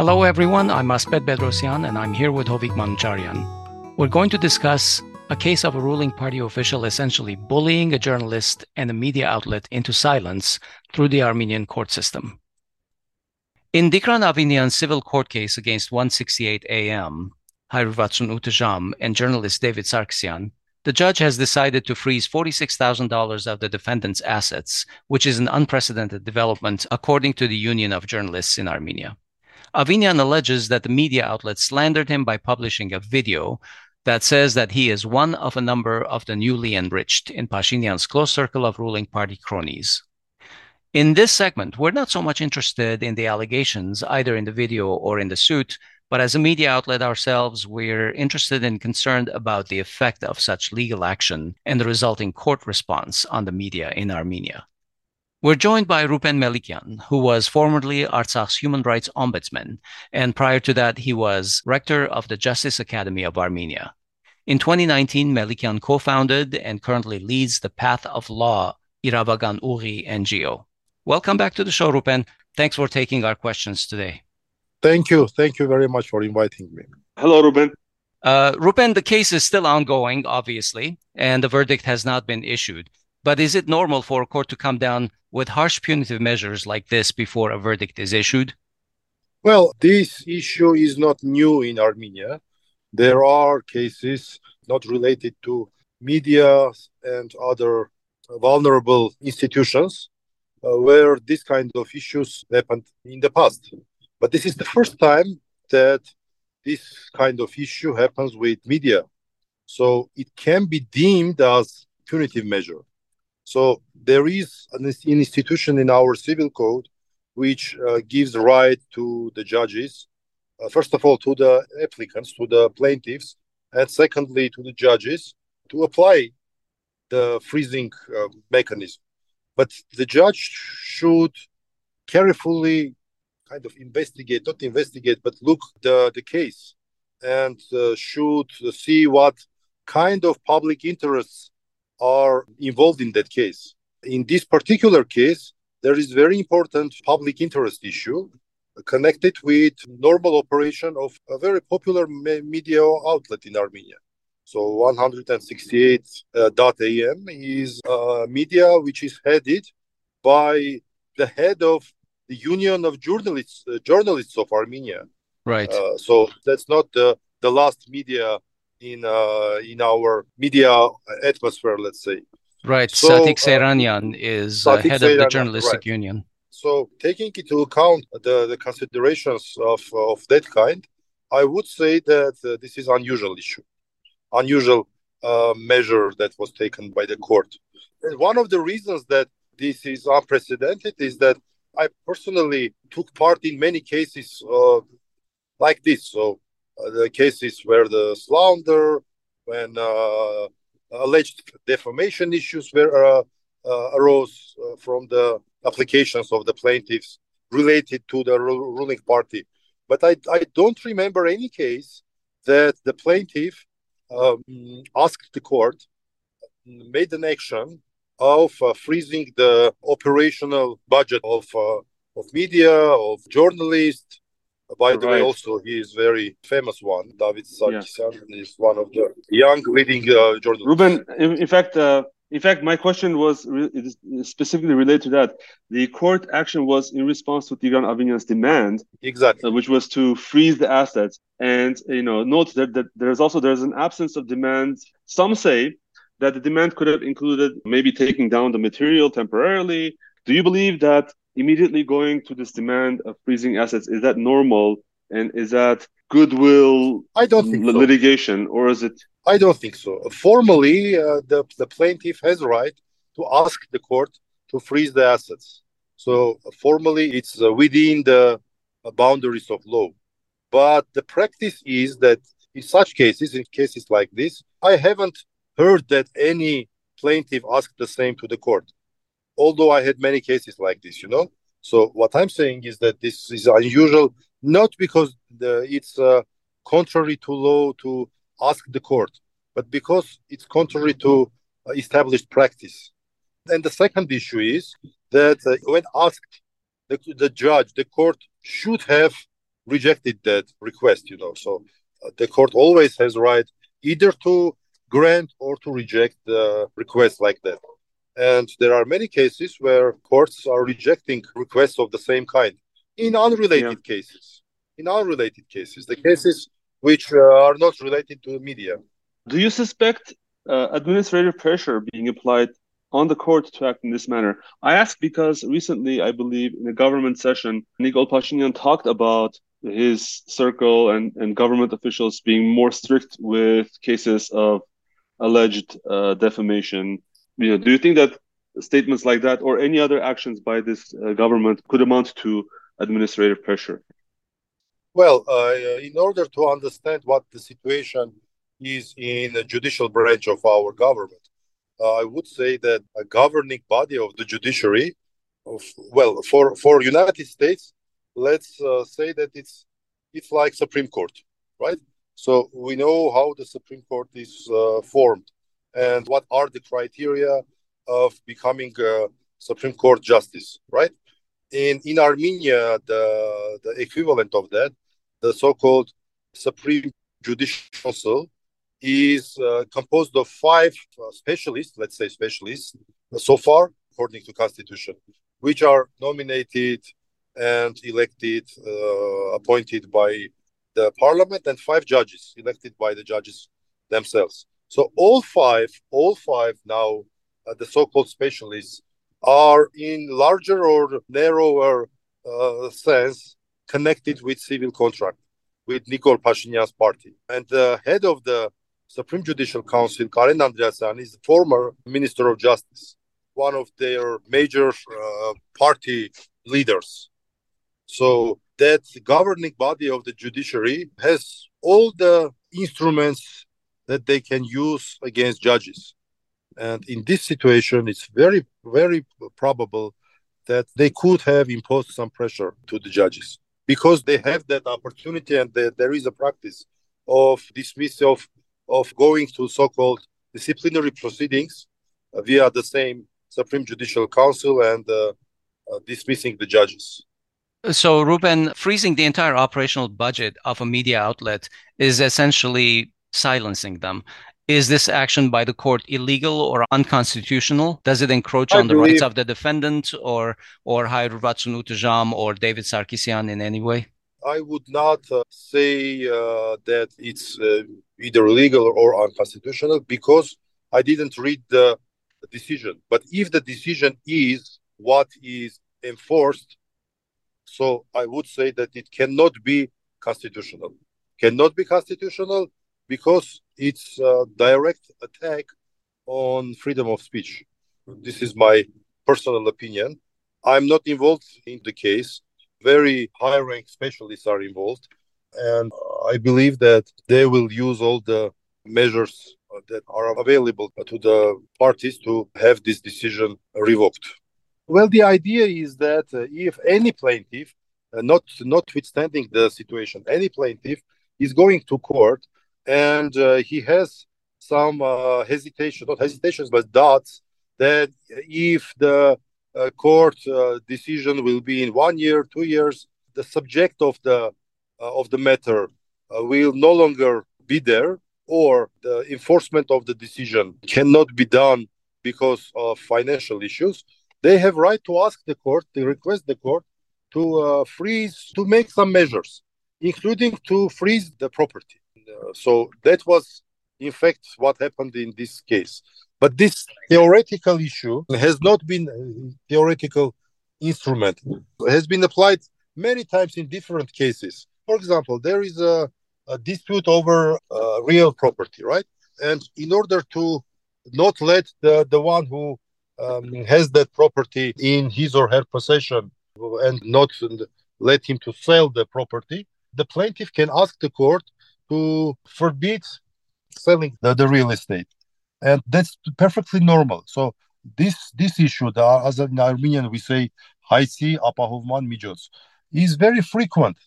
Hello, everyone. I'm Asbed Bedrossian, and I'm here with Hovik Manucharyan. We're going to discuss a case of a ruling party official essentially bullying a journalist and a media outlet into silence through the Armenian court system. In Dikran Avinyan's civil court case against 168 AM, Hayrvatsun Utajam, and journalist David Sarkisian, the judge has decided to freeze $46,000 of the defendant's assets, which is an unprecedented development according to the Union of Journalists in Armenia. Avinyan alleges that the media outlet slandered him by publishing a video that says that he is one of a number of the newly enriched in Pashinyan's close circle of ruling party cronies. In this segment, we're not so much interested in the allegations, either in the video or in the suit, but as a media outlet ourselves, we're interested and concerned about the effect of such legal action and the resulting court response on the media in Armenia. We're joined by Rupen Melikian, who was formerly Artsakh's human rights ombudsman, and prior to that, he was rector of the Justice Academy of Armenia. In 2019, Melikian co founded and currently leads the Path of Law Iravagan Uri NGO. Welcome back to the show, Rupen. Thanks for taking our questions today. Thank you. Thank you very much for inviting me. Hello, Ruben. Uh, Ruben, the case is still ongoing, obviously, and the verdict has not been issued. But is it normal for a court to come down with harsh punitive measures like this before a verdict is issued? Well, this issue is not new in Armenia. There are cases not related to media and other vulnerable institutions uh, where this kind of issues happened in the past. But this is the first time that this kind of issue happens with media. So it can be deemed as punitive measure. So there is an, institution in our civil code which uh, gives right to the judges, uh, first of all, to the applicants, to the plaintiffs, and secondly, to the judges to apply the freezing uh, mechanism. But the judge should carefully kind of investigate, not investigate, but look the, the case and uh, should see what kind of public interests are involved in that case. In this particular case, there is very important public interest issue connected with normal operation of a very popular media outlet in Armenia. So 168.am uh, is a media which is headed by the head of the Union of Journalists uh, Journalists of Armenia. Right. Uh, so that's not the the last media in uh, in our media atmosphere, let's say. Right. So, Satik uh, is uh, head of the Journalistic right. Union. So, taking into account the, the considerations of, of that kind, I would say that uh, this is an unusual issue, unusual uh, measure that was taken by the court. And one of the reasons that this is unprecedented is that I personally took part in many cases uh, like this. So the cases where the slander, when uh, alleged defamation issues were uh, arose from the applications of the plaintiffs related to the ruling party. But I, I don't remember any case that the plaintiff um, asked the court, made an action of uh, freezing the operational budget of uh, of media, of journalists, by the way, also he is very famous one. David Sarkisian yeah. is one of the young leading uh, journalists. Ruben, in, in fact, uh, in fact, my question was re- specifically related to that. The court action was in response to Tigran Avinyan's demand, exactly, uh, which was to freeze the assets. And you know, note that, that there's also there's an absence of demand. Some say that the demand could have included maybe taking down the material temporarily. Do you believe that immediately going to this demand of freezing assets is that normal? And is that goodwill i don't think litigation so. or is it? I don't think so. Formally uh, the, the plaintiff has right to ask the court to freeze the assets. So formally it's uh, within the uh, boundaries of law. But the practice is that in such cases in cases like this i haven't heard that any plaintiff asked the same to the court although I had many cases like this, you know. So what I'm saying is that this is unusual, not because the, it's uh, contrary to law to ask the court, but because it's contrary to uh, established practice. And the second issue is that uh, when asked, the, the judge, the court should have rejected that request. You know, so uh, the court always has right either to grant or to reject the request like that. And there are many cases where courts are rejecting requests of the same kind in unrelated yeah. cases. In unrelated cases, the cases which uh, are not related to the media. Do you suspect uh, administrative pressure being applied on the court to act in this manner? I ask because recently, I believe, in a government session, Nikol Pashinyan talked about his circle and, and government officials being more strict with cases of alleged uh, defamation. You know, do you think that statements like that or any other actions by this uh, government could amount to administrative pressure? Well, uh, in order to understand what the situation is in the judicial branch of our government, uh, I would say that a governing body of the judiciary, of, well, for for United States, let's uh, say that it's it's like Supreme Court, right? So we know how the Supreme Court is uh, formed and what are the criteria of becoming a Supreme Court justice, right? In in Armenia, the the equivalent of that, the so-called Supreme Judicial Council, is uh, composed of five uh, specialists, let's say specialists, so far according to constitution, which are nominated and elected, uh, appointed by the parliament, and five judges elected by the judges themselves. So all five, all five now, uh, the so-called specialists are in larger or narrower uh, sense connected with civil contract with Nikol Pashinyan's party. And the head of the Supreme Judicial Council, Karen Andreasyan, is the former Minister of Justice, one of their major uh, party leaders. So that governing body of the judiciary has all the instruments that they can use against judges. And in this situation, it's very, very probable that they could have imposed some pressure to the judges because they have that opportunity and the, there is a practice of dismissal of, of going to so-called disciplinary proceedings via the same Supreme Judicial Council and uh, uh, dismissing the judges. So, Ruben, freezing the entire operational budget of a media outlet is essentially silencing them. Is this action by the court illegal or unconstitutional? Does it encroach I on believe... the rights of the defendant or or Hayruvatsun Utujam or David Sarkisian in any way? I would not uh, say uh, that it's uh, either legal or unconstitutional because I didn't read the decision. But if the decision is what is enforced, so I would say that it cannot be constitutional. Cannot be constitutional because it's a direct attack on freedom of speech. This is my personal opinion. I'm not involved in the case. Very high rank specialists are involved. And I believe that they will use all the measures that are available to the parties to have this decision revoked. Well, the idea is that uh, if any plaintiff, uh, not notwithstanding the situation, any plaintiff is going to court and uh, he has some uh, hesitation, not hesitations, but doubts that if the uh, court uh, decision will be in one year, two years, the subject of the of the matter will no longer be there, or the enforcement of the decision cannot be done because of financial issues, they have right to ask the court, to request the court to uh, freeze, to make some measures, including to freeze the property. Uh, so that was, in fact, what happened in this case. But this theoretical issue has not been a theoretical instrument. It has been applied many times in different cases. For example, there is a, a dispute over uh, real property, right? And in order to not let the, the one who um, has that property in his or her possession and not let him to sell the property, the plaintiff can ask the court to forbid selling the, the real estate. And that's perfectly normal. So this this issue, the, as in Armenian we say, Haisi apahovman mijos, is very frequent.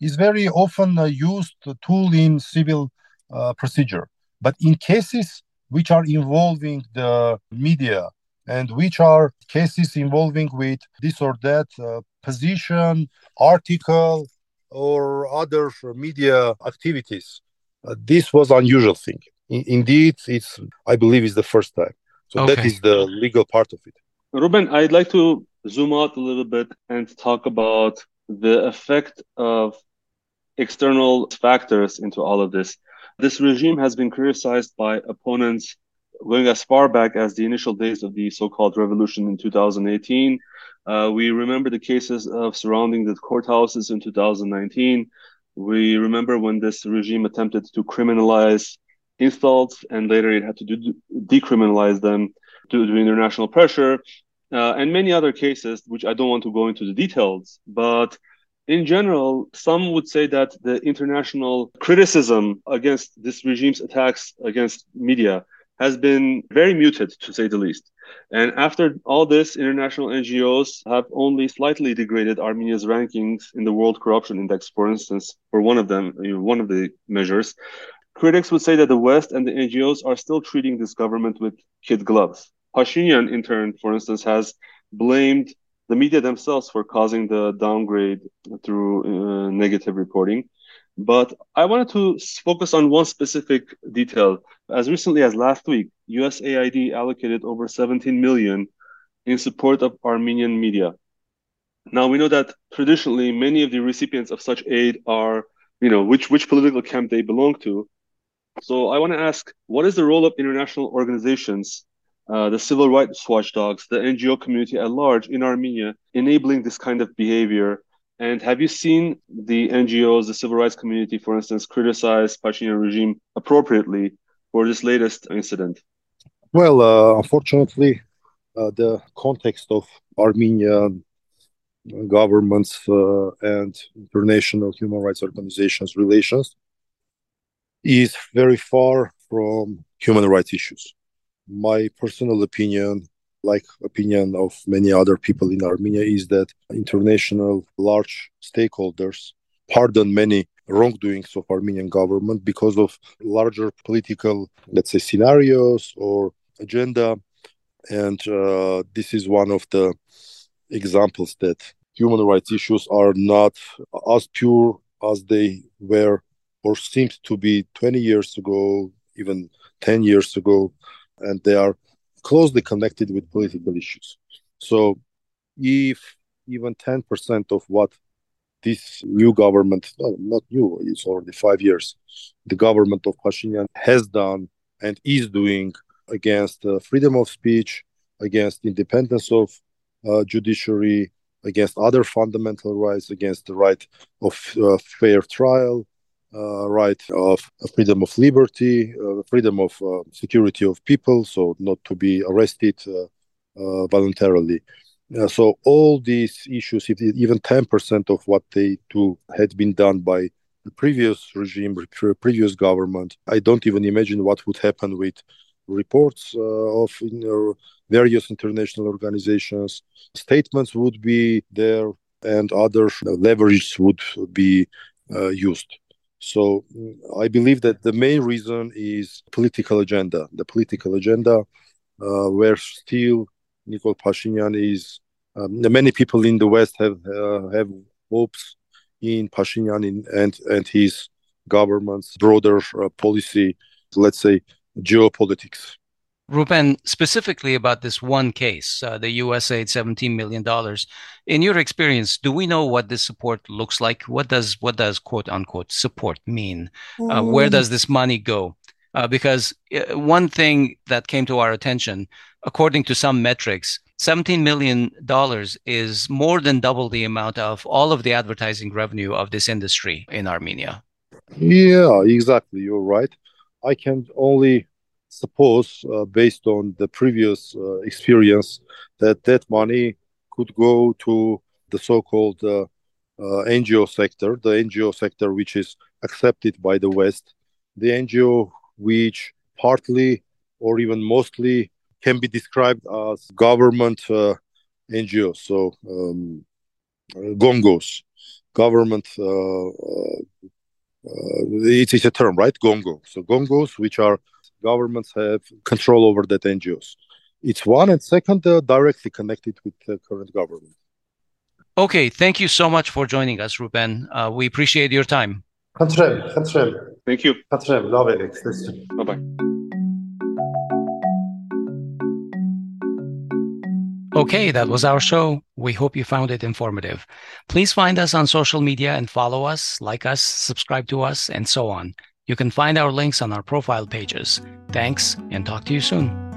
Is very often uh, used tool in civil uh, procedure. But in cases which are involving the media and which are cases involving with this or that uh, position, article, or other media activities. Uh, this was unusual thing. In, indeed, it's I believe is the first time. So okay. that is the legal part of it. Ruben, I'd like to zoom out a little bit and talk about the effect of external factors into all of this. This regime has been criticized by opponents going as far back as the initial days of the so-called revolution in 2018. Uh, we remember the cases of surrounding the courthouses in 2019. We remember when this regime attempted to criminalize insults, and later it had to do, decriminalize them due to international pressure, uh, and many other cases, which I don't want to go into the details. But in general, some would say that the international criticism against this regime's attacks against media has been very muted, to say the least. And after all this, international NGOs have only slightly degraded Armenia's rankings in the World Corruption Index, for instance, for one of them, one of the measures. Critics would say that the West and the NGOs are still treating this government with kid gloves. Pashinyan, in turn, for instance, has blamed the media themselves for causing the downgrade through uh, negative reporting. But I wanted to focus on one specific detail. As recently as last week, USAID allocated over 17 million in support of Armenian media. Now we know that traditionally many of the recipients of such aid are, you know, which which political camp they belong to. So I want to ask, what is the role of international organizations, uh, the civil rights watchdogs, the NGO community at large in Armenia, enabling this kind of behavior and have you seen the NGOs, the civil rights community, for instance, criticize Pashinyan regime appropriately for this latest incident? Well, uh, unfortunately, uh, the context of Armenian governments uh, and international human rights organizations relations is very far from human rights issues. My personal opinion like opinion of many other people in Armenia is that international large stakeholders pardon many wrongdoings of Armenian government because of larger political, let's say, scenarios or agenda. And uh, this is one of the examples that human rights issues are not as pure as they were or seemed to be 20 years ago, even 10 years ago. And they are closely connected with political issues. So if even 10% of what this new government, no, not new, it's already five years, the government of Pashinyan has done and is doing against uh, freedom of speech, against independence of uh, judiciary, against other fundamental rights, against the right of uh, fair trial, uh, right of freedom of liberty, uh, freedom of uh, security of people, so not to be arrested voluntarily. so all these issues, if even 10% of what they do had been done by the previous regime, previous government, I don't even imagine what would happen with reports uh, of you know, various international organizations. Statements would be there, and other leverage would be uh, used. So I believe that the main reason is political agenda. The political agenda, uh, where still Nikol Pashinyan is. Um, many people in the West have uh, have hopes in Pashinyan in, and and his government's broader uh, policy. Let's say geopolitics. Ruben, specifically about this one case, uh, the USAID $17 million. In your experience, do we know what this support looks like? What does what does quote unquote support mean? Uh, where mm. does this money go? Uh, because uh, one thing that came to our attention, according to some metrics, $17 million is more than double the amount of all of the advertising revenue of this industry in Armenia. Yeah, exactly. You're right. I can only suppose, uh, based on the previous uh, experience, that that money could go to the so-called uh, NGO sector, the NGO sector which is accepted by the West, the NGO which partly or even mostly can be described as government uh, NGOs, so um, gongos, government. Uh, uh, it is a term, right? Gongo. So gongos, which are governments have control over that NGOs. It's one, and second, uh, directly connected with the current government. Okay, thank you so much for joining us, Ruben. Uh, we appreciate your time. Thank you. Bye bye. Okay, that was our show. We hope you found it informative. Please find us on social media and follow us, like us, subscribe to us, and so on. You can find our links on our profile pages. Thanks, and talk to you soon.